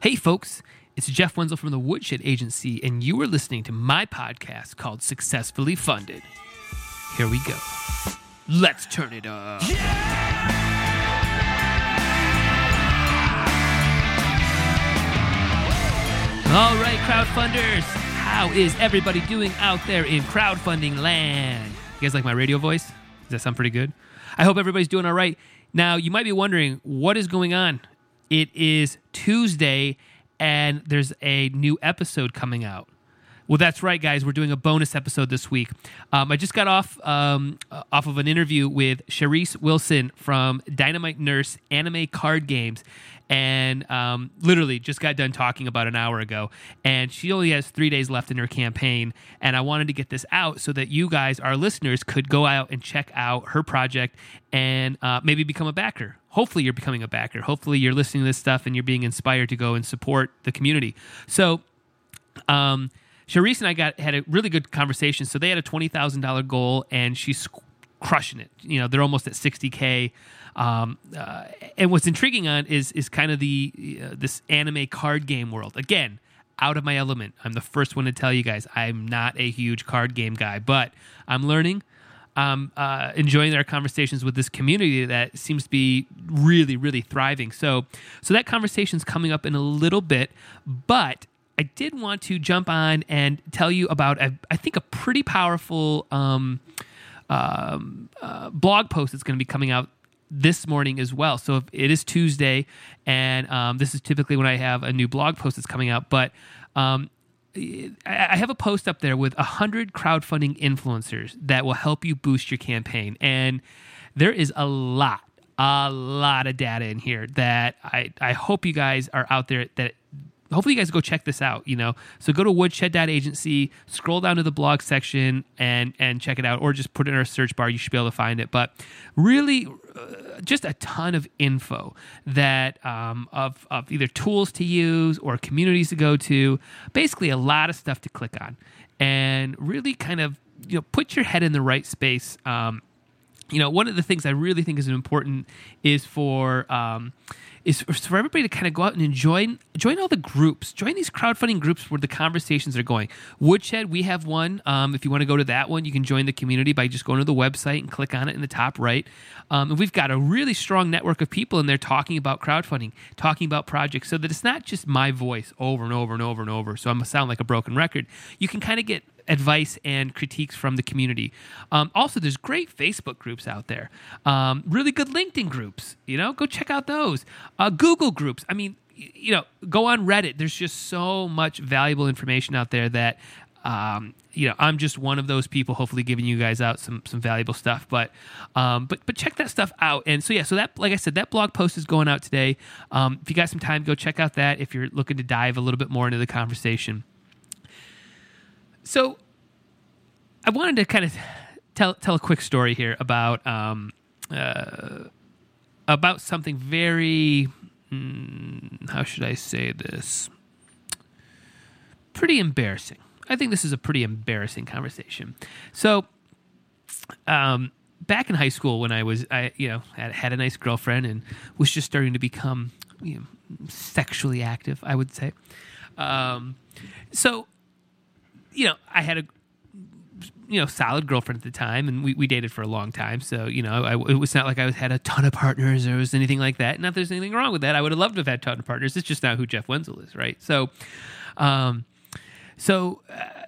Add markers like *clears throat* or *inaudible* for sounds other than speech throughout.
Hey, folks, it's Jeff Wenzel from the Woodshed Agency, and you are listening to my podcast called Successfully Funded. Here we go. Let's turn it up. All right, crowdfunders, how is everybody doing out there in crowdfunding land? You guys like my radio voice? Does that sound pretty good? I hope everybody's doing all right. Now, you might be wondering what is going on. It is Tuesday, and there's a new episode coming out. Well, that's right, guys. We're doing a bonus episode this week. Um, I just got off um, uh, off of an interview with Charisse Wilson from Dynamite Nurse Anime Card Games, and um, literally just got done talking about an hour ago. And she only has three days left in her campaign, and I wanted to get this out so that you guys, our listeners, could go out and check out her project and uh, maybe become a backer. Hopefully, you're becoming a backer. Hopefully, you're listening to this stuff and you're being inspired to go and support the community. So. Um, Charisse and I got had a really good conversation. So they had a twenty thousand dollar goal, and she's crushing it. You know, they're almost at sixty k. Um, uh, and what's intriguing on is is kind of the uh, this anime card game world. Again, out of my element. I'm the first one to tell you guys I'm not a huge card game guy, but I'm learning. I'm uh, enjoying our conversations with this community that seems to be really, really thriving. So, so that conversation's coming up in a little bit, but I did want to jump on and tell you about, a, I think, a pretty powerful um, um, uh, blog post that's going to be coming out this morning as well. So it is Tuesday, and um, this is typically when I have a new blog post that's coming out. But um, I have a post up there with 100 crowdfunding influencers that will help you boost your campaign. And there is a lot, a lot of data in here that I, I hope you guys are out there that hopefully you guys go check this out you know? So go to woodshed.agency scroll down to the blog section and and check it out or just put it in our search bar you should be able to find it. But really uh, just a ton of info that um, of, of either tools to use or communities to go to basically a lot of stuff to click on. And really kind of you know put your head in the right space. Um, you know one of the things i really think is important is for um, is for everybody to kind of go out and join join all the groups, join these crowdfunding groups where the conversations are going. Woodshed, we have one. Um, if you want to go to that one, you can join the community by just going to the website and click on it in the top right. Um, and we've got a really strong network of people in there talking about crowdfunding, talking about projects, so that it's not just my voice over and over and over and over. So I'm gonna sound like a broken record. You can kind of get advice and critiques from the community. Um, also, there's great Facebook groups out there, um, really good LinkedIn groups. You know, go check out those. Uh, Google groups. I mean, you know, go on Reddit. There's just so much valuable information out there that. Um, you know, I'm just one of those people. Hopefully, giving you guys out some some valuable stuff. But, um, but but check that stuff out. And so yeah, so that like I said, that blog post is going out today. Um, if you got some time, go check out that. If you're looking to dive a little bit more into the conversation. So, I wanted to kind of tell tell a quick story here about um, uh, about something very mm, how should I say this? Pretty embarrassing. I think this is a pretty embarrassing conversation. So, um, back in high school, when I was, I you know had, had a nice girlfriend and was just starting to become you know, sexually active, I would say. Um, so, you know, I had a you know solid girlfriend at the time, and we, we dated for a long time. So you know, I, it was not like I had a ton of partners or was anything like that. Not that there's anything wrong with that. I would have loved to have had a ton of partners. It's just not who Jeff Wenzel is, right? So, um, so uh,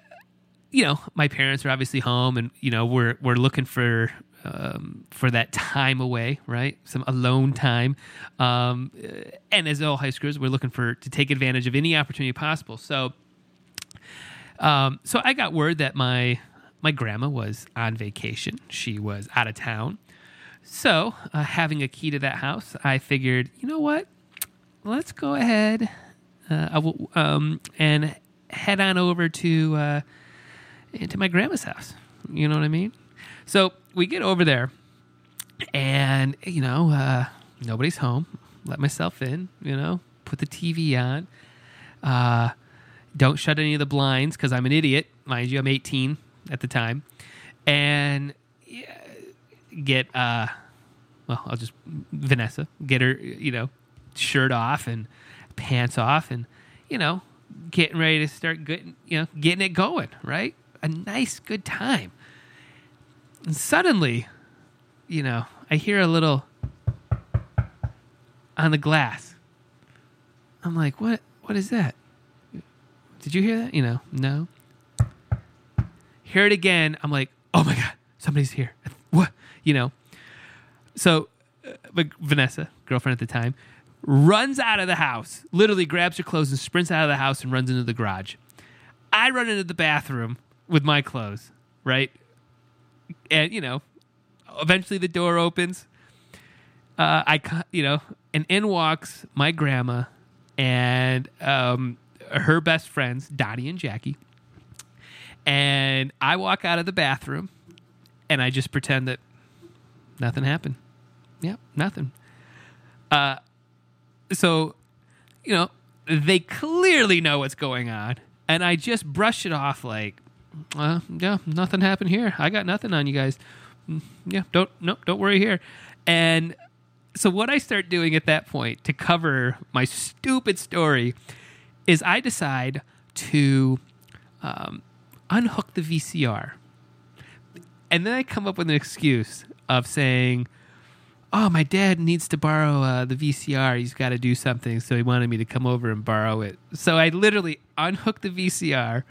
you know, my parents are obviously home, and you know, we're we're looking for um, for that time away, right? Some alone time. Um, and as all high schoolers, we're looking for to take advantage of any opportunity possible. So, um, so I got word that my my grandma was on vacation. She was out of town. So, uh, having a key to that house, I figured, you know what? Let's go ahead uh, will, um, and head on over to uh, into my grandma's house. You know what I mean? So we get over there, and you know, uh, nobody's home. Let myself in. You know, put the TV on. Don't shut any of the blinds because I'm an idiot. Mind you, I'm 18 at the time, and get uh, well, I'll just Vanessa get her, you know, shirt off and pants off, and you know, getting ready to start getting you know getting it going. Right, a nice good time. And suddenly, you know, I hear a little on the glass. I'm like, what? What is that? Did you hear that? You know, no. Hear it again. I'm like, oh my god, somebody's here. What? You know. So, uh, but Vanessa, girlfriend at the time, runs out of the house. Literally grabs her clothes and sprints out of the house and runs into the garage. I run into the bathroom with my clothes, right? And you know, eventually the door opens. Uh, I, you know, and in walks my grandma and um, her best friends, Dottie and Jackie. And I walk out of the bathroom and I just pretend that nothing happened. Yeah, nothing. Uh, so, you know, they clearly know what's going on. And I just brush it off like, uh, yeah, nothing happened here. I got nothing on you guys. Mm, Yeah, don't, no, don't worry here. And so what I start doing at that point to cover my stupid story is I decide to um, unhook the VCR, and then I come up with an excuse of saying, "Oh, my dad needs to borrow uh, the VCR. He's got to do something, so he wanted me to come over and borrow it." So I literally unhook the VCR,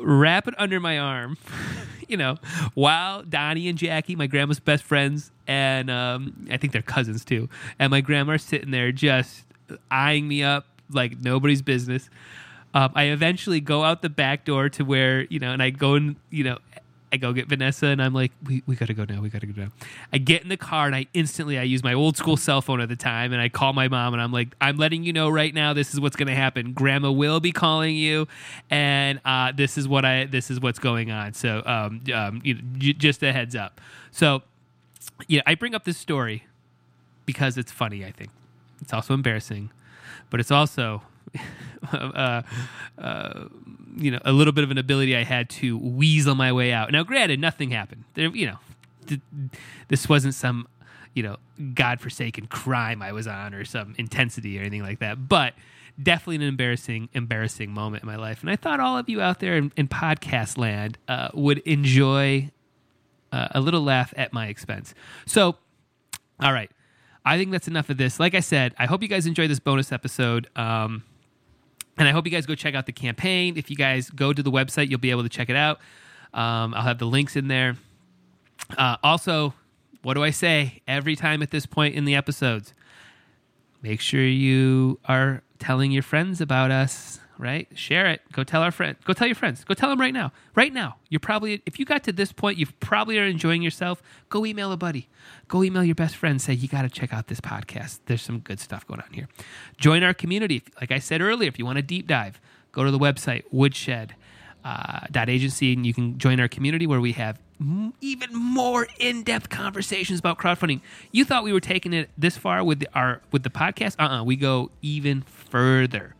wrap it under my arm, *laughs* you know, while Donnie and Jackie, my grandma's best friends, and um, I think they're cousins too, and my grandma are sitting there just eyeing me up like nobody's business. Um, I eventually go out the back door to where, you know, and I go and, you know, I go get Vanessa and I'm like, we, we gotta go now. We gotta go now. I get in the car and I instantly I use my old school cell phone at the time and I call my mom and I'm like, I'm letting you know right now this is what's gonna happen. Grandma will be calling you and uh, this is what I this is what's going on. So um, um you know, j- just a heads up. So yeah, I bring up this story because it's funny, I think. It's also embarrassing, but it's also *laughs* uh, uh, you know, a little bit of an ability I had to weasel my way out. Now, granted, nothing happened. There, you know, th- this wasn't some, you know, godforsaken crime I was on or some intensity or anything like that. But definitely an embarrassing, embarrassing moment in my life. And I thought all of you out there in, in podcast land uh, would enjoy uh, a little laugh at my expense. So, all right. I think that's enough of this. Like I said, I hope you guys enjoyed this bonus episode. Um, and I hope you guys go check out the campaign. If you guys go to the website, you'll be able to check it out. Um, I'll have the links in there. Uh, also, what do I say every time at this point in the episodes? Make sure you are telling your friends about us, right? Share it. Go tell our friend. Go tell your friends. Go tell them right now. Right now. You're probably if you got to this point, you probably are enjoying yourself. Go email a buddy. Go email your best friend. Say you got to check out this podcast. There's some good stuff going on here. Join our community. Like I said earlier, if you want a deep dive, go to the website woodshed uh, dot agency and you can join our community where we have m- even more in-depth conversations about crowdfunding you thought we were taking it this far with the, our with the podcast uh-uh we go even further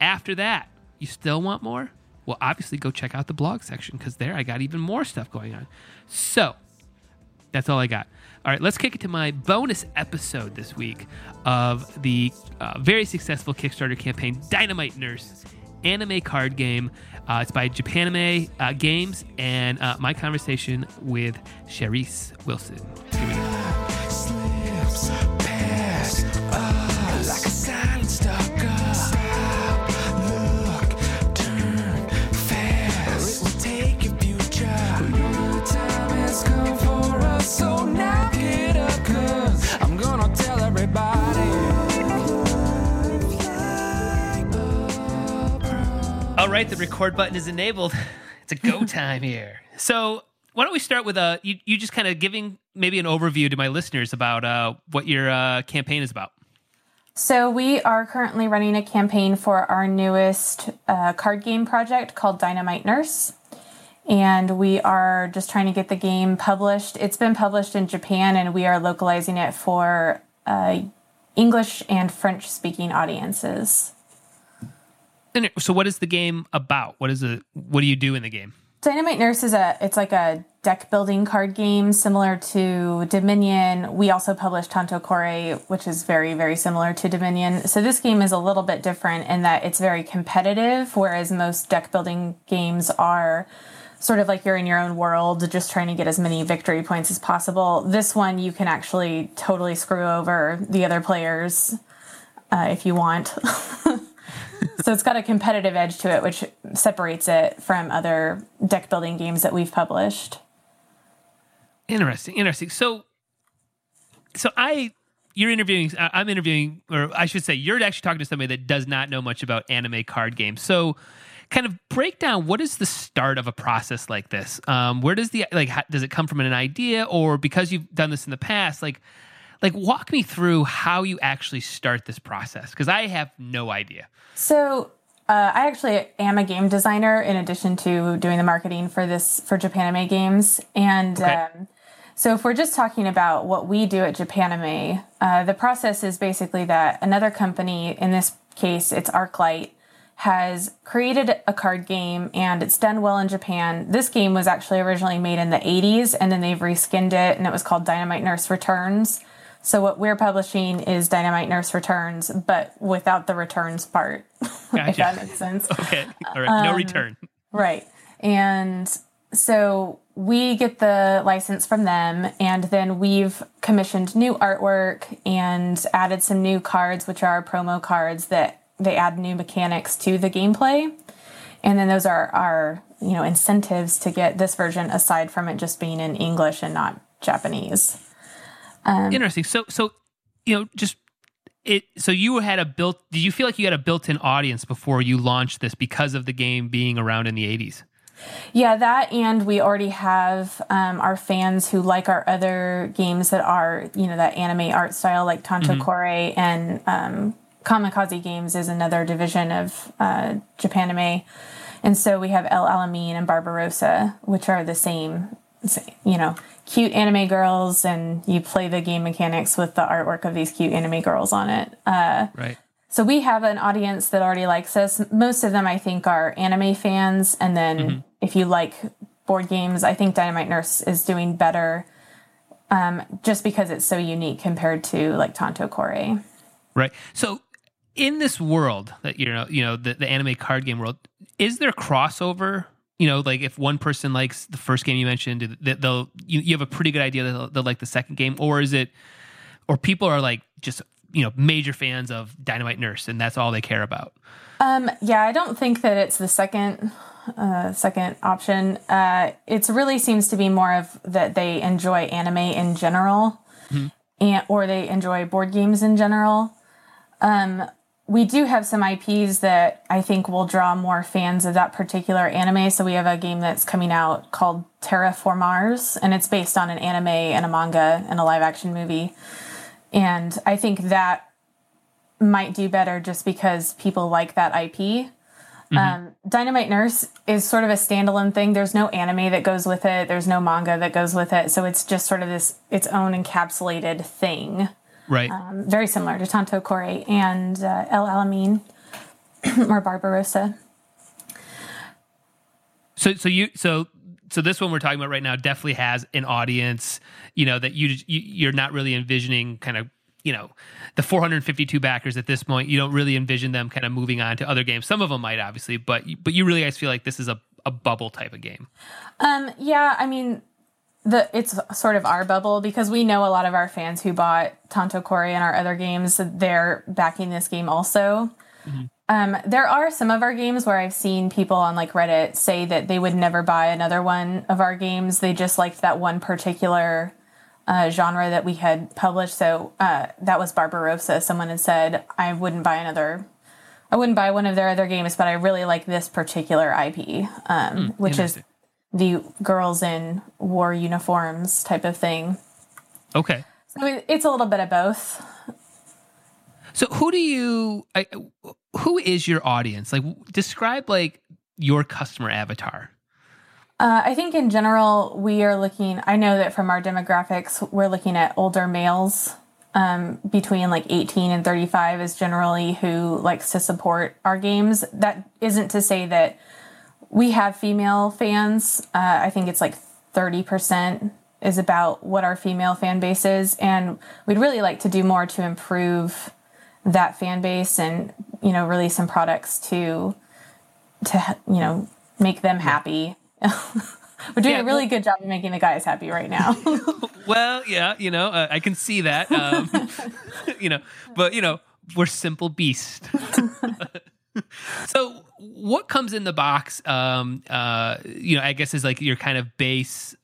after that you still want more well obviously go check out the blog section because there i got even more stuff going on so that's all I got. All right, let's kick it to my bonus episode this week of the uh, very successful Kickstarter campaign, Dynamite Nurse, anime card game. Uh, it's by Japanime uh, Games, and uh, my conversation with Cherise Wilson. Right, the record button is enabled. *laughs* It's a go *laughs* time here. So, why don't we start with uh, you, you just kind of giving maybe an overview to my listeners about uh, what your uh, campaign is about. So, we are currently running a campaign for our newest uh, card game project called Dynamite Nurse. And we are just trying to get the game published. It's been published in Japan, and we are localizing it for uh, English and French speaking audiences. And so, what is the game about? What is the what do you do in the game? Dynamite Nurse is a it's like a deck building card game similar to Dominion. We also publish Tanto Cuore, which is very very similar to Dominion. So this game is a little bit different in that it's very competitive, whereas most deck building games are sort of like you're in your own world, just trying to get as many victory points as possible. This one you can actually totally screw over the other players uh, if you want. *laughs* *laughs* so it's got a competitive edge to it, which separates it from other deck building games that we've published. Interesting, interesting. So, so I, you're interviewing. I- I'm interviewing, or I should say, you're actually talking to somebody that does not know much about anime card games. So, kind of break down what is the start of a process like this? Um, where does the like how, does it come from an idea, or because you've done this in the past, like, like walk me through how you actually start this process because I have no idea. So uh, I actually am a game designer in addition to doing the marketing for this for Japanime Games, and Okay. um, so if we're just talking about what we do at Japanime, uh, the process is basically that another company, in this case it's ArcLight, has created a card game and it's done well in Japan. This game was actually originally made in the 80s and then they've reskinned it and it was called Dynamite Nurse Returns. So what we're publishing is Dynamite Nurse Returns, but without the returns part, *laughs* if that makes sense. Okay, all right, no um, return. Right. And so we get the license from them, and then we've commissioned new artwork and added some new cards, which are promo cards that they add new mechanics to the gameplay. And then those are our, you know, incentives to get this version aside from it just being in English and not Japanese. Interesting. So, so you know, just it. So you had a built. Did you feel like you had a built-in audience before you launched this because of the game being around in the '80s? Yeah, that and we already have um, our fans who like our other games that are, you know, that anime art style like Tanto Cuore and um, Kamikaze Games is another division of uh, Japanime. And so we have El Alamein and Barbarossa, which are the same, you know, cute anime girls, and you play the game mechanics with the artwork of these cute anime girls on it. Uh, Right. so we have an audience that already likes us. Most of them, I think, are anime fans. And then if you like board games, I think Dynamite Nurse is doing better um, just because it's so unique compared to like Tanto Cuore. Right. So, in this world that you know, you know, the, the anime card game world, is there crossover? You know, like if one person likes the first game you mentioned, that they'll you, you have a pretty good idea that they'll, they'll like the second game, or is it, or people are like just you know major fans of Dynamite Nurse and that's all they care about? Um, yeah, I don't think that it's the second uh, second option. Uh, it really seems to be more of that they enjoy anime in general, and or they enjoy board games in general. Um, we do have some IPs that I think will draw more fans of that particular anime. So we have a game that's coming out called Terra Formars, and it's based on an anime and a manga and a live action movie. And I think that might do better just because people like that IP. Um, Dynamite Nurse is sort of a standalone thing. There's no anime that goes with it. There's no manga that goes with it. So it's just sort of this its own encapsulated thing, Right. um, very similar to Tanto Cuore and uh, El Alamein *clears throat* or Barbarossa. So so you so so this one we're talking about right now definitely has an audience, you know, that you, you you're not really envisioning kind of you know the 452 backers at this point. You don't really envision them kind of moving on to other games. Some of them might obviously, but but you really guys feel like this is a a bubble type of game. Um, yeah, I mean, the it's sort of our bubble because we know a lot of our fans who bought Tanto Cuore and our other games. They're backing this game also. Um, there are some of our games where I've seen people on like Reddit say that they would never buy another one of our games. They just liked that one particular uh, genre that we had published. So uh, that was Barbarossa. Someone had said I wouldn't buy another. I wouldn't buy one of their other games, but I really like this particular IP, um, which is. The girls in war uniforms type of thing. Okay. So it- it's a little bit of both. So who do you I, who is your audience? Like describe like your customer avatar. Uh, I think in general, we are looking, I know that from our demographics, we're looking at older males um, between like 18 and 35 is generally who likes to support our games. That isn't to say that we have female fans. Uh, I think it's like 30% is about what our female fan base is. And we'd really like to do more to improve that fan base and, you know, release some products to, to, you know, make them happy. *laughs* We're doing Yeah, a really good job of making the guys happy right now. *laughs* Well, yeah, you know, uh, I can see that. Um, *laughs* you know, but you know, we're simple beast. So, what comes in the box? Um, uh, you know, I guess is like your kind of base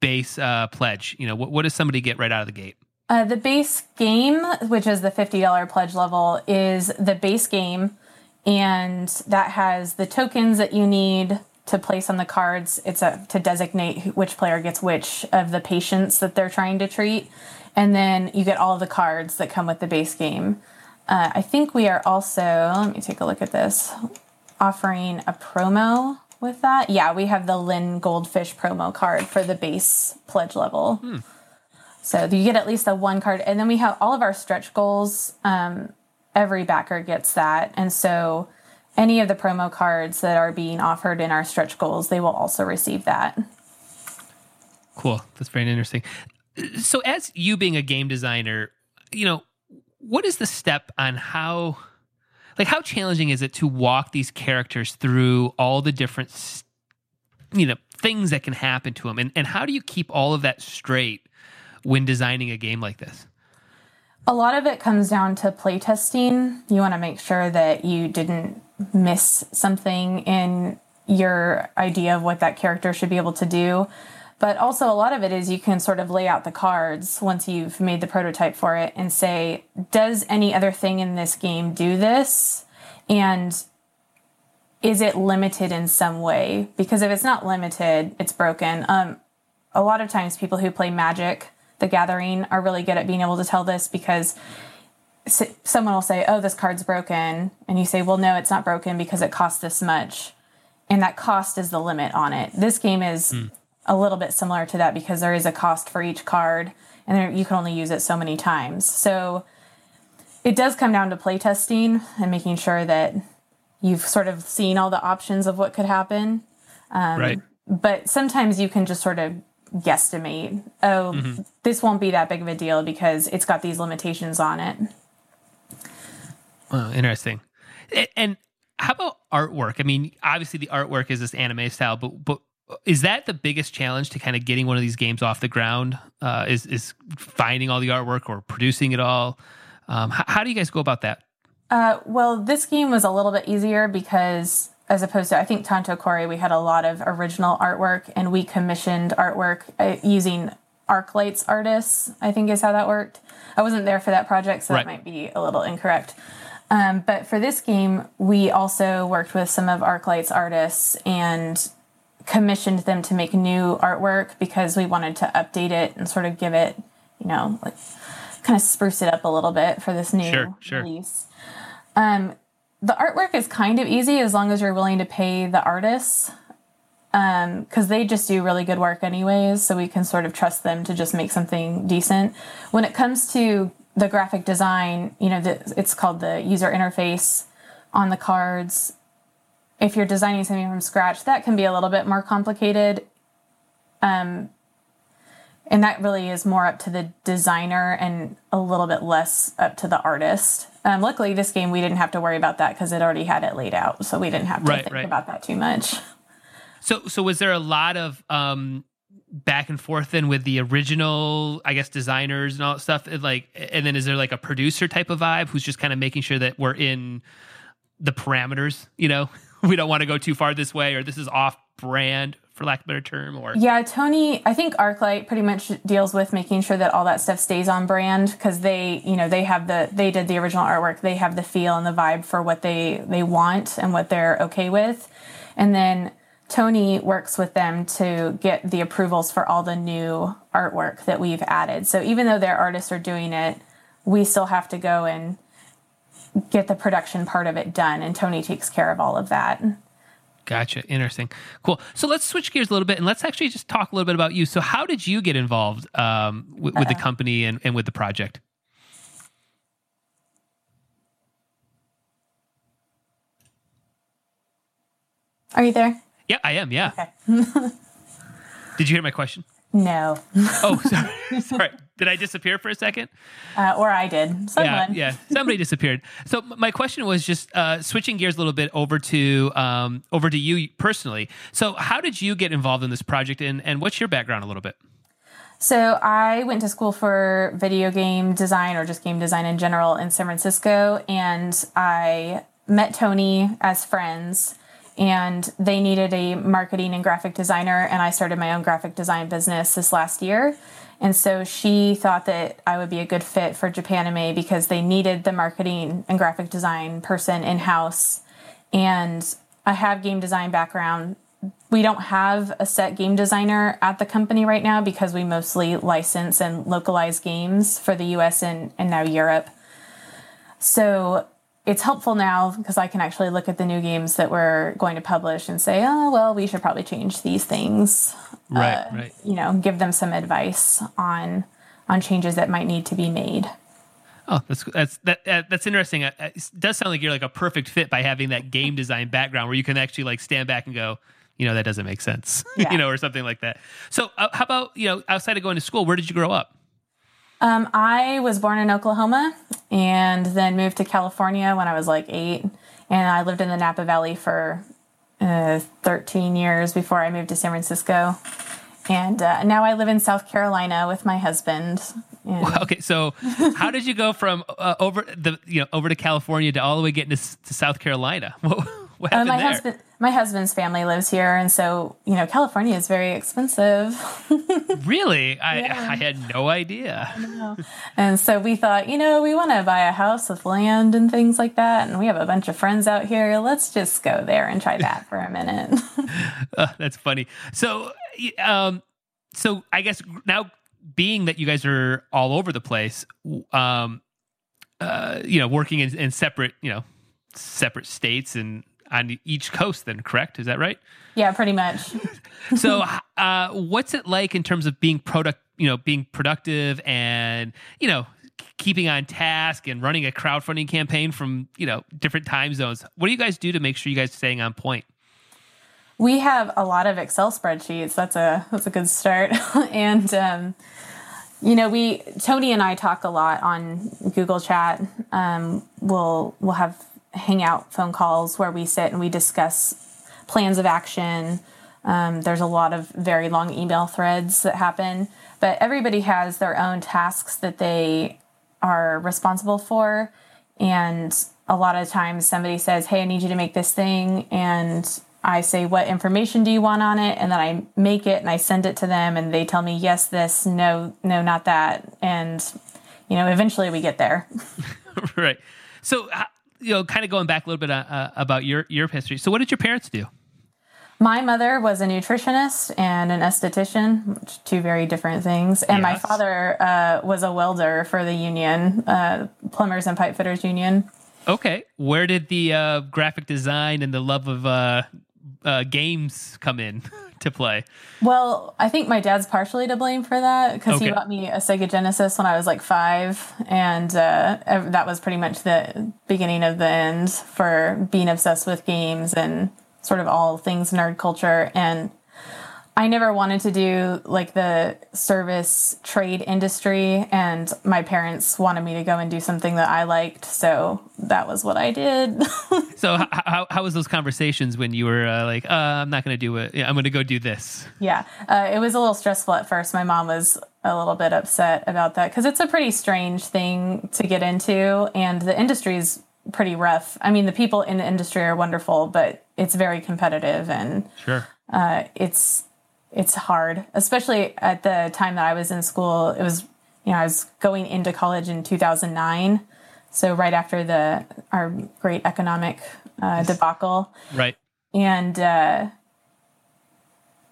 base uh, pledge. You know, what what does somebody get right out of the gate? Uh, the base game, which is the $50 pledge level, is the base game. And that has the tokens that you need to place on the cards. It's a, to designate which player gets which of the patients that they're trying to treat. And then you get all the cards that come with the base game. Uh, I think we are also, let me take a look at this, offering a promo with that. Yeah, we have the Lynn Goldfish promo card for the base pledge level. So you get at least the one card, and then we have all of our stretch goals. Um, every backer gets that, and so any of the promo cards that are being offered in our stretch goals, they will also receive that. Cool. That's very interesting. So, as you being a game designer, you know, what is the step on how, like, how challenging is it to walk these characters through all the different, you know, things that can happen to them, and and how do you keep all of that straight when designing a game like this? A lot of it comes down to playtesting. You want to make sure that you didn't miss something in your idea of what that character should be able to do. But also, a lot of it is you can sort of lay out the cards once you've made the prototype for it and say, does any other thing in this game do this? And is it limited in some way? Because if it's not limited, it's broken. Um, a lot of times, people who play Magic the Gathering are really good at being able to tell this because someone will say, "Oh, this card's broken," and you say, "Well, no, it's not broken because it costs this much," and that cost is the limit on it. This game is a little bit similar to that because there is a cost for each card, and there, you can only use it so many times. So it does come down to playtesting and making sure that you've sort of seen all the options of what could happen um, right. but sometimes you can just sort of guesstimate oh mm-hmm. this won't be that big of a deal because it's got these limitations on it Oh, interesting. And how about artwork? I mean, obviously the artwork is this anime style, but but is that the biggest challenge to kind of getting one of these games off the ground? Uh, is is finding all the artwork or producing it all? Um, how, how do you guys go about that? uh, well this game was a little bit easier because as opposed to i think tanto cuore we had a lot of original artwork and we commissioned artwork uh, using arclights artists i think is how that worked i wasn't there for that project so Right. that might be a little incorrect um, but for this game we also worked with some of arclights artists and commissioned them to make new artwork because we wanted to update it and sort of give it, you know, like kind of spruce it up a little bit for this new Sure, sure. release. Um, the artwork is kind of easy as long as you're willing to pay the artists because they just do really good work anyways so we can sort of trust them to just make something decent when it comes to the graphic design you know the, it's called the user interface on the cards if you're designing something from scratch that can be a little bit more complicated um, and that really is more up to the designer and a little bit less up to the artist um, luckily this game we didn't have to worry about that because it already had it laid out so we didn't have to Right, think right. about that too much So so was there a lot of um, back and forth then with the original, I guess, designers and all that stuff? Like, and then is there like a producer type of vibe who's just kind of making sure that we're in the parameters? You know, *laughs* we don't want to go too far this way, or this is off brand, for lack of a better term, or Yeah, Tony, I think Arclight pretty much deals with making sure that all that stuff stays on brand because they, you know, they have the they did the original artwork, they have the feel and the vibe for what they they want and what they're okay with. And then Tony works with them to get the approvals for all the new artwork that we've added. So even though their artists are doing it, we still have to go and get the production part of it done and Tony takes care of all of that. Gotcha. Interesting. Cool. So let's switch gears a little bit and let's actually just talk a little bit about you. So, how did you get involved um, with, with the company and, and with the project? Are you there? Yeah, I am. Yeah. Okay. *laughs* Did you hear my question? No. Oh, *laughs* sorry. sorry. Did I disappear for a second? Uh, or I did. Someone. Yeah, yeah. Somebody disappeared. So my question was just uh, switching gears a little bit over to um, over to you personally. So how did you get involved in this project, and and what's your background a little bit? So I went to school for video game design or just game design in general in San Francisco, and I met Tony as friends. And they needed a marketing and graphic designer, and I started my own graphic design business this last year. And so she thought that I would be a good fit for japan Japanime because they needed the marketing and graphic design person in house. And I have game design background. We don't have a set game designer at the company right now because we mostly license and localize games for the US and, and now Europe. So it's helpful now because I can actually look at the new games that we're going to publish and say, oh, well, we should probably change these things Right, right. you know give them some advice on on changes that might need to be made Oh, that's that's that, uh, that's interesting. Uh, It does sound like you're like a perfect fit by having that game *laughs* design background, where you can actually like stand back and go, you know, that doesn't make sense, *laughs* Yeah. you know, or something like that. So, uh, how about you know, outside of going to school, where did you grow up? Um, i was born in oklahoma and then moved to california when i was like eight. And i lived in the napa valley for uh, 13 years before i moved to san francisco. And uh, now i live in south carolina with my husband. And Okay, so how did you go from uh, over the you know over to California to all the way getting to, to South Carolina? *laughs* *laughs* What, uh, happened my there? husband my husband's family lives here and so you know california is very expensive *laughs* Really, I Yeah. I had no idea. And so we thought, you know, we want to buy a house with land and things like that. And we have a bunch of friends out here. Let's just go there and try that for a minute. *laughs* Uh, that's funny. So, um, so I guess now being that you guys are all over the place, um, uh, you know, working in, in separate, you know, separate states and on each coast, then correct? Is that right? yeah, pretty much. *laughs* so uh, what's it like in terms of being product you know being productive and you know keeping on task and running a crowdfunding campaign from you know different time zones what do you guys do to make sure you guys are staying on point We have a lot of Excel spreadsheets. That's a that's a good start. *laughs* and um, you know, we Tony and I talk a lot on Google Chat. Um, we'll we'll have hangout phone calls where we sit and we discuss plans of action. Um, there's a lot of very long email threads that happen, but everybody has their own tasks that they are responsible for. And a lot of times somebody says, Hey, I need you to make this thing. And I say, What information do you want on it? And then I make it and I send it to them and they tell me, Yes, this, no, no, not that. And, you know, eventually we get there. *laughs* right so you know kind of going back a little bit uh, uh, about your your history. So what did your parents do? My mother was a nutritionist and an esthetician, two very different things. And my father uh, was a welder for the union, uh, plumbers and pipe fitters union. okay. Where did the uh, graphic design and the love of uh, uh, games come in *laughs* *laughs* to play Well, I think my dad's partially to blame for that because Okay. he bought me a Sega Genesis when I was like five, and uh, that was pretty much the beginning of the end for being obsessed with games and sort of all things nerd culture. And I never wanted to do like the service trade industry, and my parents wanted me to go and do something that I liked, so that was what I did. *laughs* so h- how, how was those conversations when you were uh, like uh, i'm not going to do it yeah, i'm going to go do this Yeah, uh, it was a little stressful at first. My mom was a little bit upset about that because it's a pretty strange thing to get into, and the industry is pretty rough. I mean, the people in the industry are wonderful, but it's very competitive and sure uh, it's it's hard, especially at the time that I was in school. It was you know I was going into college in 2009, so right after the our great economic uh, debacle. Right. And uh,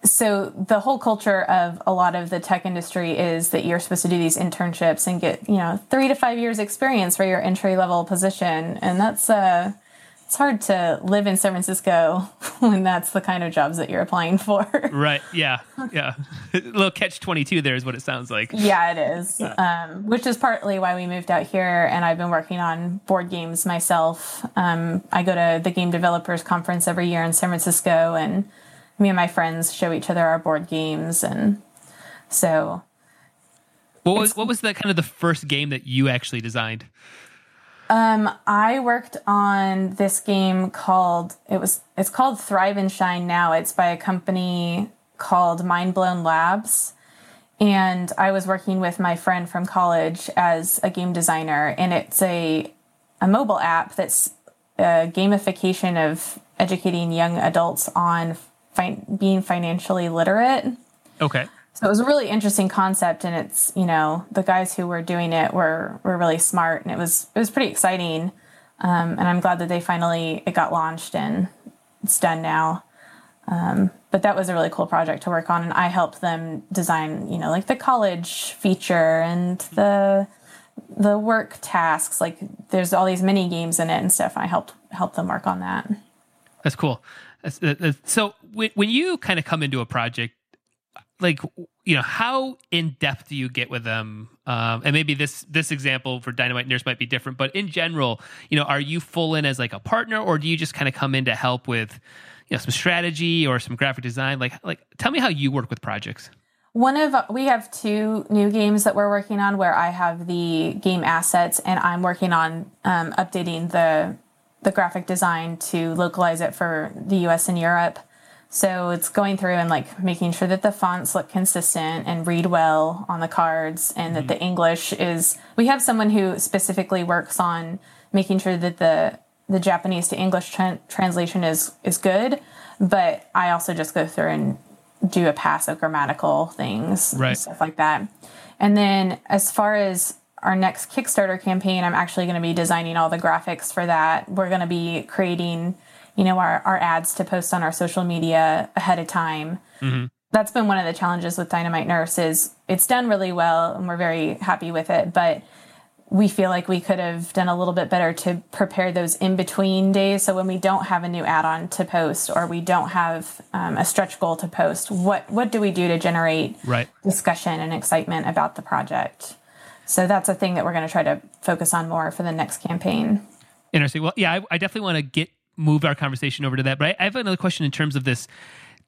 so the whole culture of a lot of the tech industry is that you're supposed to do these internships and get you know three to five years experience for your entry level position. And that's uh it's hard to live in san francisco *laughs* when that's the kind of jobs that you're applying for *laughs* Right. Yeah. Yeah. a *laughs* little catch 22 there is what it sounds like. yeah it is um, which is partly why we moved out here and i've been working on board games myself um, i go to the game developers conference every year in san francisco and me and my friends show each other our board games, and so What was what was the kind of the first game that you actually designed? Um, I worked on this game called it was it's called Thrive and Shine now. It's by a company called Mind Blown Labs. And I was working with my friend from college as a game designer and it's a a mobile app that's a gamification of educating young adults on fi- being financially literate. Okay. So it was a really interesting concept, and it's you know the guys who were doing it were were really smart, and it was it was pretty exciting. Um, and I'm glad that they finally it got launched and it's done now. Um, but that was a really cool project to work on, and I helped them design you know like the college feature and the the work tasks. Like there's all these mini games in it and stuff. I helped help them work on that. That's cool. So when, when you kind of come into a project, like you know, how in depth do you get with them? Um, and maybe this this example for Dynamite Nurse might be different, but in general, you know, are you full in as like a partner, or do you just kind of come in to help with, you know, some strategy or some graphic design? Like, like tell me how you work with projects. One of we have two new games that we're working on where I have the game assets and I'm working on um, updating the the graphic design to localize it for the U.S. and Europe. So it's going through and like making sure that the fonts look consistent and read well on the cards, and that mm-hmm. the English is. We have someone who specifically works on making sure that the the Japanese to English tran translation is is good, but I also just go through and do a pass of grammatical things Right. and stuff like that. And then as far as our next Kickstarter campaign, I'm actually going to be designing all the graphics for that. We're going to be creating, you know, our, our ads to post on our social media ahead of time. That's been one of the challenges with Dynamite Nurse is it's done really well and we're very happy with it, but we feel like we could have done a little bit better to prepare those in between days. So when we don't have a new add-on to post or we don't have um, a stretch goal to post, what what do we do to generate Right. discussion and excitement about the project? So that's a thing that we're going to try to focus on more for the next campaign. Interesting. Well, yeah, I, I definitely want to get move our conversation over to that. But I, I have another question in terms of this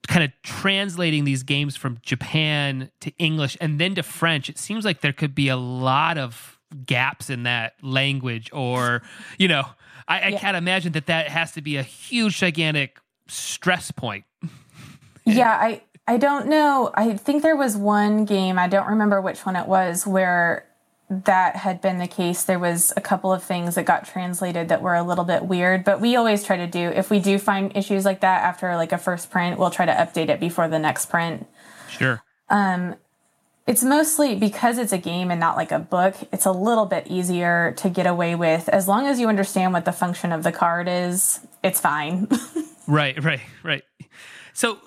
kind of translating these games from Japan to English and then to French. It seems like there could be a lot of gaps in that language, or you know, I, I can't imagine that that has to be a huge, gigantic stress point. Yeah, I I don't know. I think there was one game, I don't remember which one it was, where that had been the case. There was a couple of things that got translated that were a little bit weird, but we always try to do if we do find issues like that after like a first print, we'll try to update it before the next print. Sure. Um it's mostly because it's a game and not like a book, it's a little bit easier to get away with. As long as you understand what the function of the card is, it's fine. *laughs* Right, right, right. So,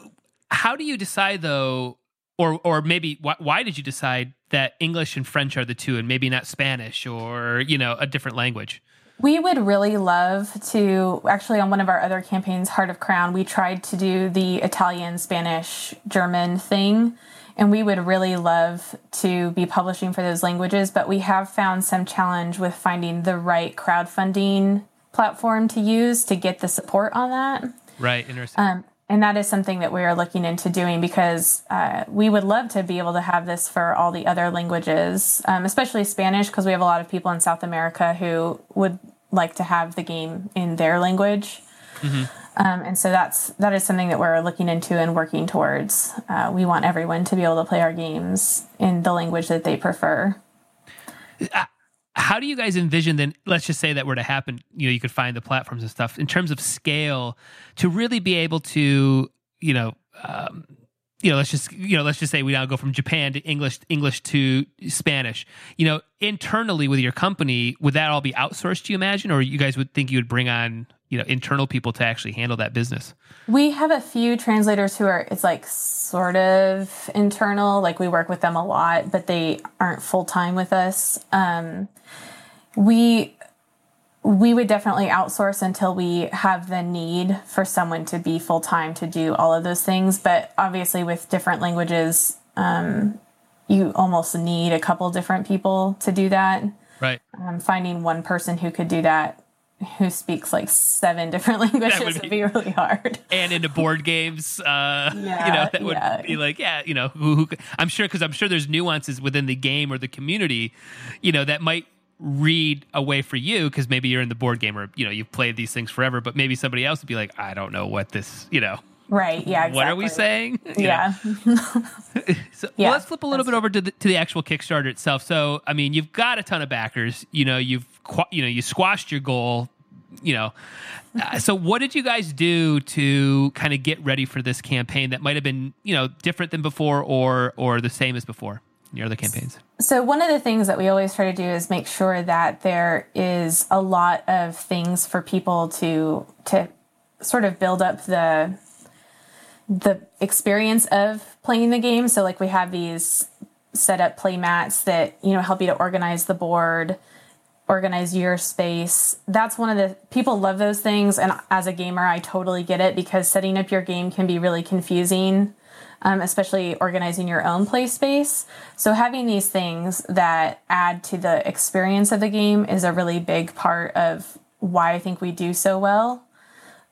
how do you decide though, or or maybe why, why did you decide that English and French are the two, and maybe not Spanish or you know a different language? We would really love to actually on one of our other campaigns, Heart of Crown, we tried to do the Italian, Spanish, German thing. And we would really love to be publishing for those languages, but we have found some challenge with finding the right crowdfunding platform to use to get the support on that. Right, interesting. Um, and that is something that we are looking into doing because uh, we would love to be able to have this for all the other languages, um, especially Spanish, because we have a lot of people in South America who would like to have the game in their language. Um, and so that's that is something that we're looking into and working towards. Uh, we want everyone to be able to play our games in the language that they prefer. How do you guys envision then let's just say that were to happen you know you could find the platforms and stuff in terms of scale to really be able to you know um, you know let's just you know let's just say we now go from japan to english english to spanish. You know internally with your company would that all be outsourced do you imagine? Or you guys would think you would bring on you know internal people to actually handle that business We have a few translators who are, it's like sort of internal, like we work with them a lot, but they aren't full time with us. Um, we, we would definitely outsource until we have the need for someone to be full time to do all of those things. But obviously, with different languages, um, you almost need a couple different people to do that. right Um, finding one person who could do that who speaks like seven different *laughs* languages would would be- be really hard. and into board games. Uh, *laughs* you know, that would yeah. be like, yeah, you know, who, who I'm sure because I'm sure there's nuances within the game or the community, you know, that might read a way for you because maybe you're in the board game or you know you've played these things forever, but maybe somebody else would be like, I don't know what this, you know, Right. Yeah. Exactly. what are we saying? *laughs* Yeah. *laughs* So Yeah, well, let's flip a little bit over to the, to the actual Kickstarter itself. So, I mean, you've got a ton of backers. You know, you've qu- you know you squashed your goal. You know, uh, so what did you guys do to kind of get ready for this campaign that might have been you know different than before or or the same as before in your other campaigns? So one of the things that we always try to do is make sure that there is a lot of things for people to to sort of build up the the experience of playing the game. So like we have these set up play mats that, you know, help you to organize the board, organize your space. That's one of the people love those things and as a gamer I totally get it because setting up your game can be really confusing. Um, especially organizing your own play space. So, having these things that add to the experience of the game is a really big part of why I think we do so well.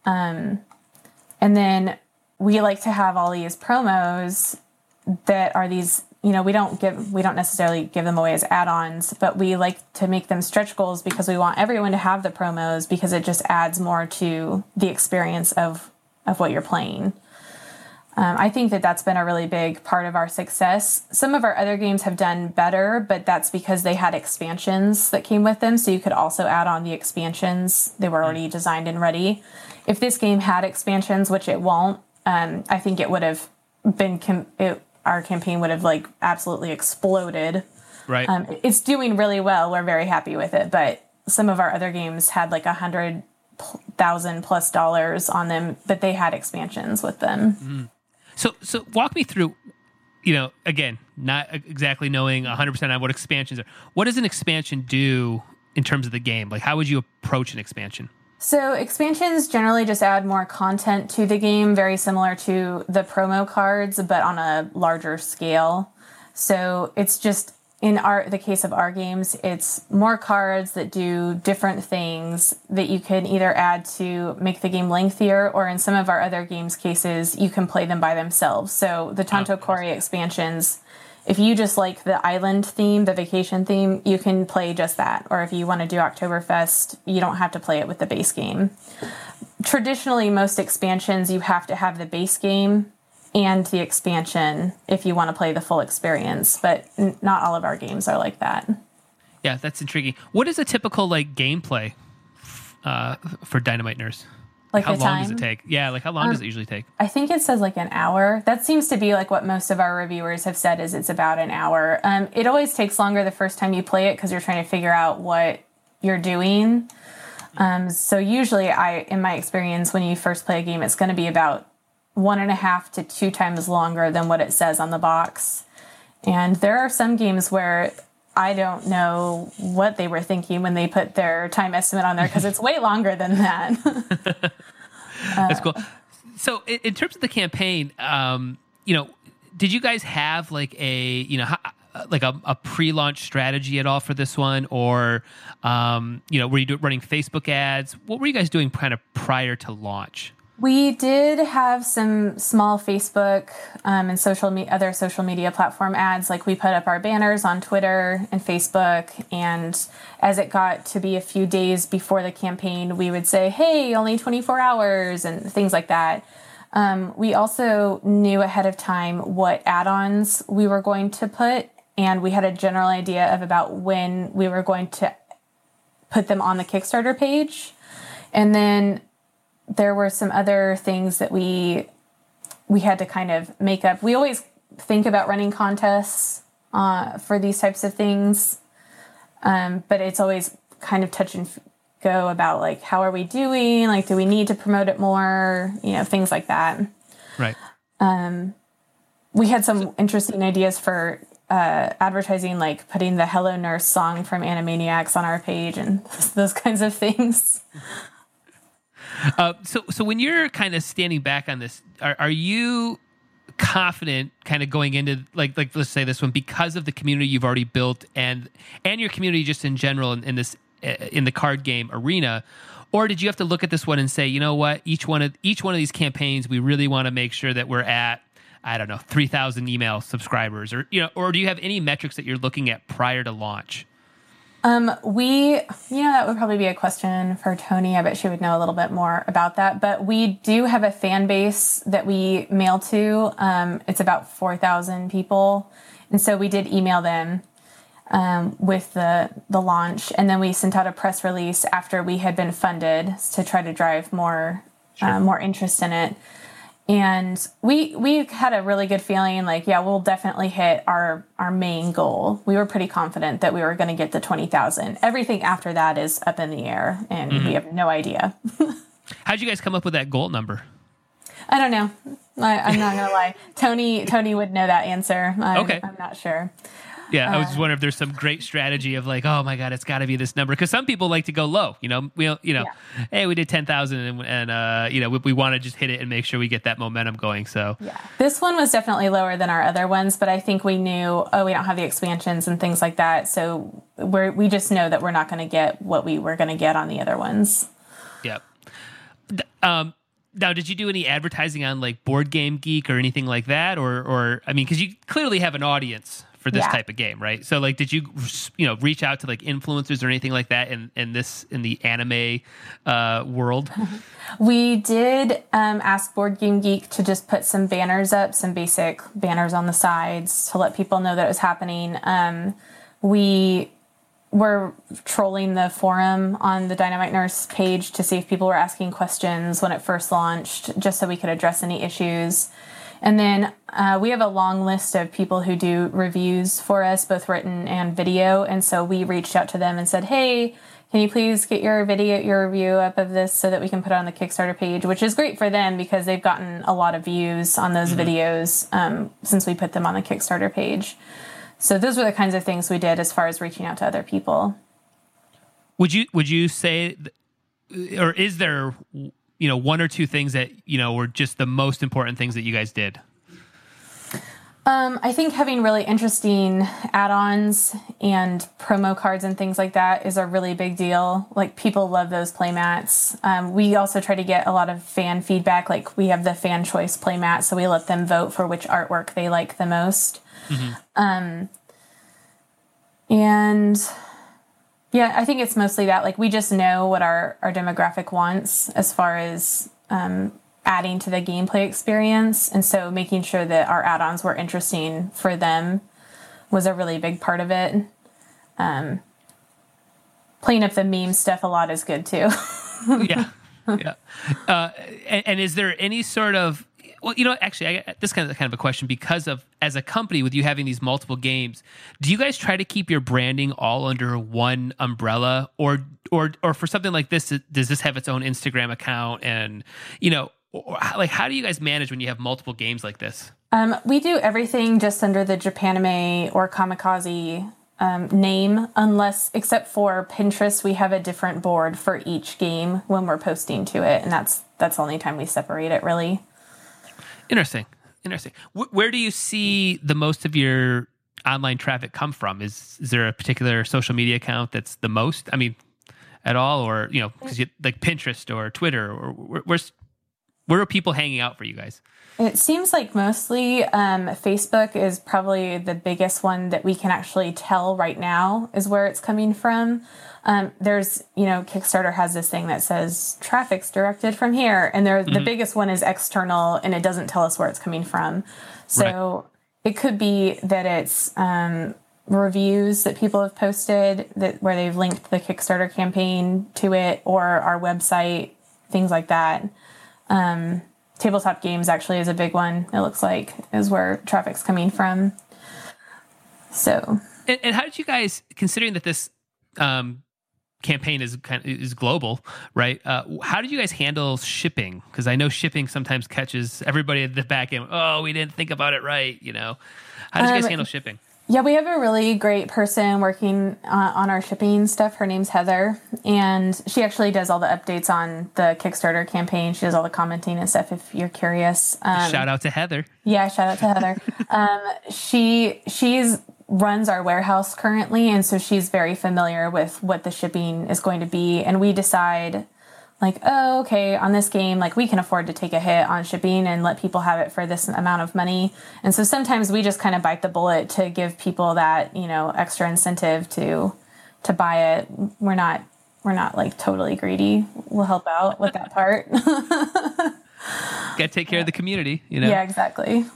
Um, and then we like to have all these promos that are these you know we don't give we don't necessarily give them away as add-ons but we like to make them stretch goals because we want everyone to have the promos because it just adds more to the experience of of what you're playing. Um, i think that that's been a really big part of our success. Some of our other games have done better but that's because they had expansions that came with them. So you could also add on the expansions. They were already designed and ready. If this game had expansions which it won't um, i think it would have been com- it, our campaign would have like absolutely exploded Right. um, it's doing really well we're very happy with it but some of our other games had like a hundred thousand plus dollars on them but they had expansions with them So, so walk me through. You know, again, not exactly knowing 100 percent on what expansions are. What does an expansion do in terms of the game? Like, how would you approach an expansion? So expansions generally just add more content to the game, very similar to the promo cards, but on a larger scale. So it's just in our the case of our games, it's more cards that do different things that you can either add to make the game lengthier, or in some of our other games cases, you can play them by themselves. So the oh, Tanto Cuore expansions. If you just like the island theme, the vacation theme, you can play just that. Or if you want to do Oktoberfest, you don't have to play it with the base game. Traditionally, most expansions, you have to have the base game and the expansion if you want to play the full experience, but n- not all of our games are like that. Yeah, that's intriguing. What is a typical like gameplay uh, for Dynamite Nurse? Like how long does it take? Yeah, like how long does it usually take? I think it says like an hour. That seems to be like what most of our reviewers have said is it's about an hour. Um, it always takes longer the first time you play it because you're trying to figure out what you're doing. Um, so usually, I, in my experience, when you first play a game, it's going to be about one and a half to two times longer than what it says on the box. And there are some games where I don't know what they were thinking when they put their time estimate on there because it's way longer than that. *laughs* That's cool. So, in, in terms of the campaign, um, you know, did you guys have like a you know like a, a pre-launch strategy at all for this one, or um, you know, were you running Facebook ads? What were you guys doing kind of prior to launch? We did have some small Facebook um, and social me- other social media platform ads. Like we put up our banners on Twitter and Facebook, and as it got to be a few days before the campaign, we would say, "Hey, only 24 hours" and things like that. Um, we also knew ahead of time what add-ons we were going to put, and we had a general idea of about when we were going to put them on the Kickstarter page, and then there were some other things that we we had to kind of make up. We always think about running contests uh, for these types of things, um, but it's always kind of touch and go about like how are we doing? Like, do we need to promote it more? You know, things like that. Right. We had some interesting ideas for uh, advertising, like putting the "Hello Nurse" song from Animaniacs on our page and *laughs* those kinds of things. Uh, so, so when you're kind of standing back on this, are, are you confident, kind of going into like, like let's say this one, because of the community you've already built and and your community just in general in, in this uh, in the card game arena, or did you have to look at this one and say, you know what, each one of each one of these campaigns, we really want to make sure that we're at, I don't know, three thousand email subscribers, or you know, or do you have any metrics that you're looking at prior to launch? Um, we, you know, that would probably be a question for Tony. I bet she would know a little bit more about that. But we do have a fan base that we mail to. Um, it's about 4,000 people. And so we did email them um, with the, the launch. And then we sent out a press release after we had been funded to try to drive more, uh, more interest in it and we we had a really good feeling like yeah we'll definitely hit our our main goal. We were pretty confident that we were going to get the 20000 everything after that is up in the air and we mm-hmm. have no idea. *laughs* How'd you guys come up with that goal number? i don't know. I, i'm not gonna lie. Tony tony would know that answer. I, Okay. i'm not sure Yeah, I was Uh, just wondering if there's some great strategy of like, oh my god, it's got to be this number because some people like to go low. You know, we you know, hey, we did ten thousand and, and uh, you know, we, we want to just hit it and make sure we get that momentum going. So yeah this one was definitely lower than our other ones but i think we knew oh we don't have the expansions and things like that so we're we just know that we're not going to get what we were going to get on the other ones Yep. Um, now, did you do any advertising on like Board Game Geek or anything like that, or or I mean, because you clearly have an audience for this Yeah. type of game, right? So, like, did you you know reach out to like influencers or anything like that in in this in the anime uh, world? *laughs* We did um, ask Board Game Geek to just put some banners up, some basic banners on the sides to let people know that it was happening. Um, we were trolling the forum on the Dynamite Nurse page to see if people were asking questions when it first launched, just so we could address any issues. And then uh, we have a long list of people who do reviews for us, both written and video. And so we reached out to them and said, hey, can you please get your video, your review up of this so that we can put it on the Kickstarter page, which is great for them because they've gotten a lot of views on those videos um, since we put them on the Kickstarter page. So those were the kinds of things we did as far as reaching out to other people. Would you would you say, or is there you know one or two things that you know were just the most important things that you guys did? Um, I think having really interesting add-ons and promo cards and things like that is a really big deal. Like people love those playmats. Um, we also try to get a lot of fan feedback. Like we have the fan choice playmat, so we let them vote for which artwork they like the most. Um, and yeah, I think it's mostly that. Like we just know what our our demographic wants as far as um, adding to the gameplay experience, and so making sure that our add-ons were interesting for them was a really big part of it. Um, playing up the meme stuff a lot is good too. *laughs* yeah, yeah. Uh, and, and is there any sort of well, you know, actually, I, this kind of kind of a question because of as a company with you having these multiple games, do you guys try to keep your branding all under one umbrella, or or or for something like this, does this have its own Instagram account? And you know, or, like how do you guys manage when you have multiple games like this? Um, we do everything just under the Japanime or Kamikaze um, name, unless, except for Pinterest, we have a different board for each game when we're posting to it, and that's that's the only time we separate it really. Interesting. Interesting. Wh- where do you see the most of your online traffic come from? Is is there a particular social media account that's the most? I mean, at all, or you know, because you like Pinterest or Twitter, or where's where are people hanging out for you guys? It seems like mostly um, Facebook is probably the biggest one that we can actually tell right now is where it's coming from. Um, there's, you know, Kickstarter has this thing that says traffic's directed from here, and there the biggest one is external, and it doesn't tell us where it's coming from. So it could be that it's um, reviews that people have posted that where they've linked the Kickstarter campaign to it, or our website, things like that tabletop games actually is a big one it looks like is where traffic's coming from so And, and how did you guys, considering that this um, campaign is kind of, is global, right? Uh, how did you guys handle shipping? Because I know shipping sometimes catches everybody at the back end. Oh, we didn't think about it right. You know, how did you guys Um, handle shipping? Yeah we have a really great person working uh, on our shipping stuff her name's heather and she actually does all the updates on the kickstarter campaign she does all the commenting and stuff if you're curious um, Shout out to Heather. Yeah, shout out to Heather. *laughs* um, she she's runs our warehouse currently, and so she's very familiar with what the shipping is going to be. And we decide like, oh, okay, on this game, like we can afford to take a hit on shipping and let people have it for this amount of money. And so sometimes we just kind of bite the bullet to give people that, you know, extra incentive to to buy it. We're not we're not like totally greedy. We'll help out with that part. *laughs* Got to take care of the community, you know. yeah, exactly. *laughs*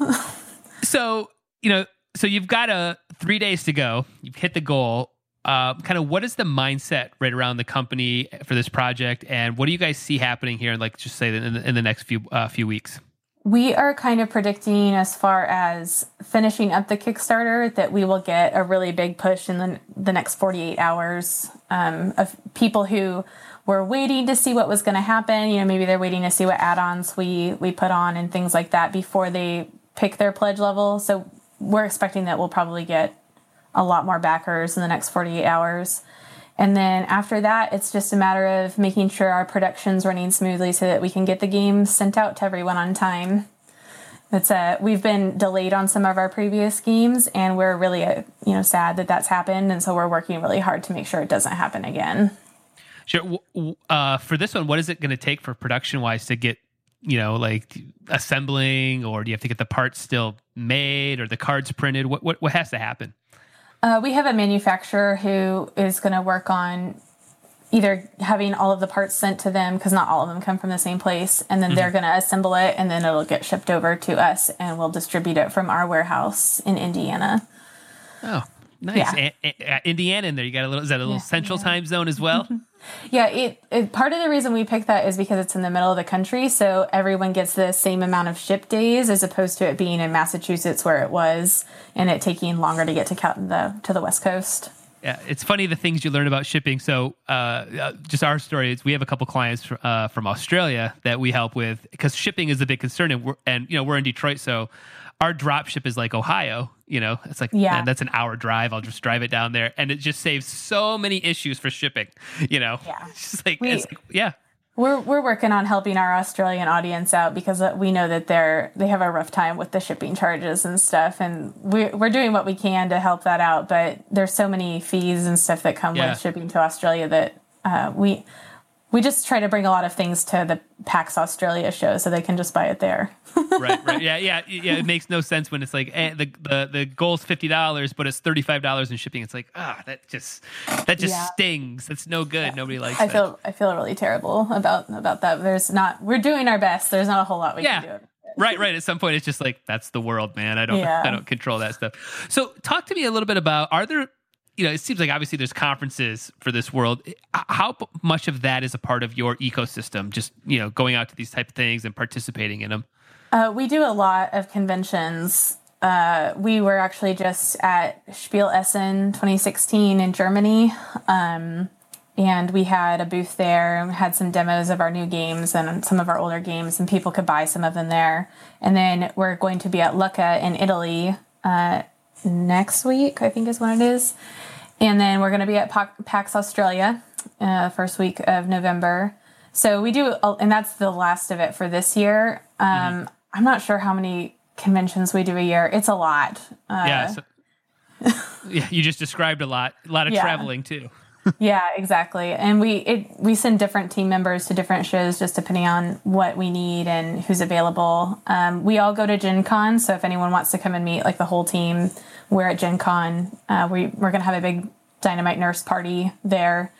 So you know, so you've got a three days to go. You've hit the goal. Uh, kind of what is the mindset right around the company for this project, and what do you guys see happening here? in Like, just say in the, in the next few uh, few weeks. We are kind of predicting, as far as finishing up the Kickstarter, that we will get a really big push in the, the next 48 hours um, of people who were waiting to see what was going to happen. You know, maybe they're waiting to see what add-ons we we put on and things like that before they pick their pledge level. So we're expecting that we'll probably get a lot more backers in the next 48 hours. And then after that, it's just a matter of making sure our production's running smoothly so that we can get the game sent out to everyone on time. It's uh, we've been delayed on some of our previous games, and we're really uh, you know sad that that's happened, and so we're working really hard to make sure it doesn't happen again. Sure. Uh, for this one, what is it going to take for production wise to get, you know, like assembling, or do you have to get the parts still made, or the cards printed? What what what has to happen? Uh, we have a manufacturer who is going to work on either having all of the parts sent to them because not all of them come from the same place, and then they're going to assemble it, and then it'll get shipped over to us, and we'll distribute it from our warehouse in Indiana. Oh, nice. Yeah. A- a- Indiana in there. You got a little. Is that a little Yeah. central time zone as well? *laughs* Yeah, it, it part of the reason we picked that is because it's in the middle of the country, so everyone gets the same amount of ship days as opposed to it being in Massachusetts where it was, and it taking longer to get to the to the west coast. Yeah, it's funny the things you learn about shipping. So, uh, uh, just our story is we have a couple clients fr- uh, from Australia that we help with because shipping is a big concern, and and you know we're in Detroit, so our drop ship is like Ohio. You know, it's like Yeah. man, that's an hour drive. I'll just drive it down there, and it just saves so many issues for shipping. You know, Yeah. *laughs* it's just like, We- it's like yeah, We're we're working on helping our Australian audience out because uh, we know that they're they have a rough time with the shipping charges and stuff, and we're we're doing what we can to help that out. But there's so many fees and stuff that come Yeah. with shipping to Australia that uh, we we just try to bring a lot of things to the PAX Australia show so they can just buy it there. *laughs* right, right, *laughs* yeah, yeah, yeah. It makes no sense when it's like eh, the the the goal's fifty dollars, but it's thirty five dollars in shipping. It's like ah, that just that just Yeah. stings. That's no good. Nobody likes I that. feel I feel really terrible about about that. There's not we're doing our best. There's not a whole lot we Yeah. can do. right right at some point it's just like that's the world man i don't Yeah. i don't control that stuff so talk to me a little bit about are there you know it seems like obviously there's conferences for this world how much of that is a part of your ecosystem just you know going out to these type of things and participating in them Uh, we do a lot of conventions. Uh, we were actually just at Spiel Essen 2016 in Germany. Um, and we had a booth there had some demos of our new games and some of our older games, and people could buy some of them there. And then we're going to be at Lucca in Italy uh, next week, I think is when it is. And then we're going to be at PAX Australia uh, first week of November. So we do, and that's the last of it for this year. Um, I'm not sure how many conventions we do a year. It's a lot. Uh, yeah so, *laughs* yeah you just described a lot a lot of Yeah. traveling too yeah, exactly. And we it we send different team members to different shows just depending on what we need and who's available. Um, we all go to Gen Con, so if anyone wants to come and meet like the whole team, we're at Gen Con. Uh, we we're gonna have a big Dynamite Nurse party there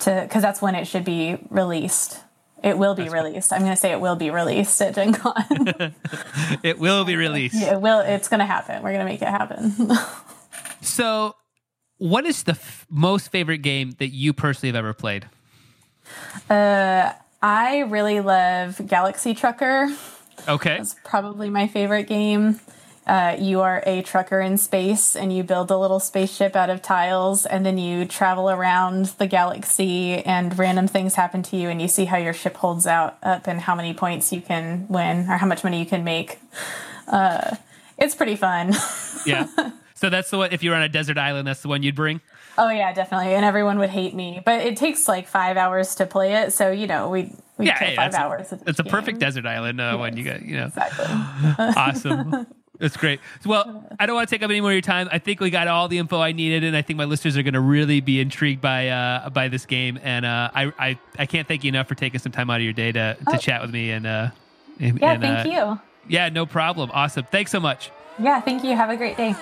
to because that's when it should be released. It will be released. I'm gonna say it will be released at Gen Con. *laughs* *laughs* it will be released it will. It's gonna happen. We're gonna make it happen. *laughs* so what is the f- most favorite game that you personally have ever played I really love Galaxy Trucker. okay It's probably my favorite game. Uh, you are a trucker in space and you build a little spaceship out of tiles and then you travel around the galaxy and random things happen to you and you see how your ship holds out up and how many points you can win or how much money you can make. Uh, it's pretty fun. *laughs* yeah so that's the one if you're on a desert island that's the one you'd bring oh yeah, definitely. And everyone would hate me, but it takes like five hours to play it. So, you know, we, we yeah, hey, five hours. A, it's a perfect desert island uh, one you got, you know. Exactly. *laughs* Awesome. That's great. Well, I don't want to take up any more of your time. I think we got all the info I needed, and I think my listeners are going to really be intrigued by uh, by this game. And uh, I, I I can't thank you enough for taking some time out of your day to, to Oh. chat with me. And uh, and, Yeah, and, thank uh, you. Yeah, no problem. Awesome. Thanks so much. Yeah, thank you. Have a great day.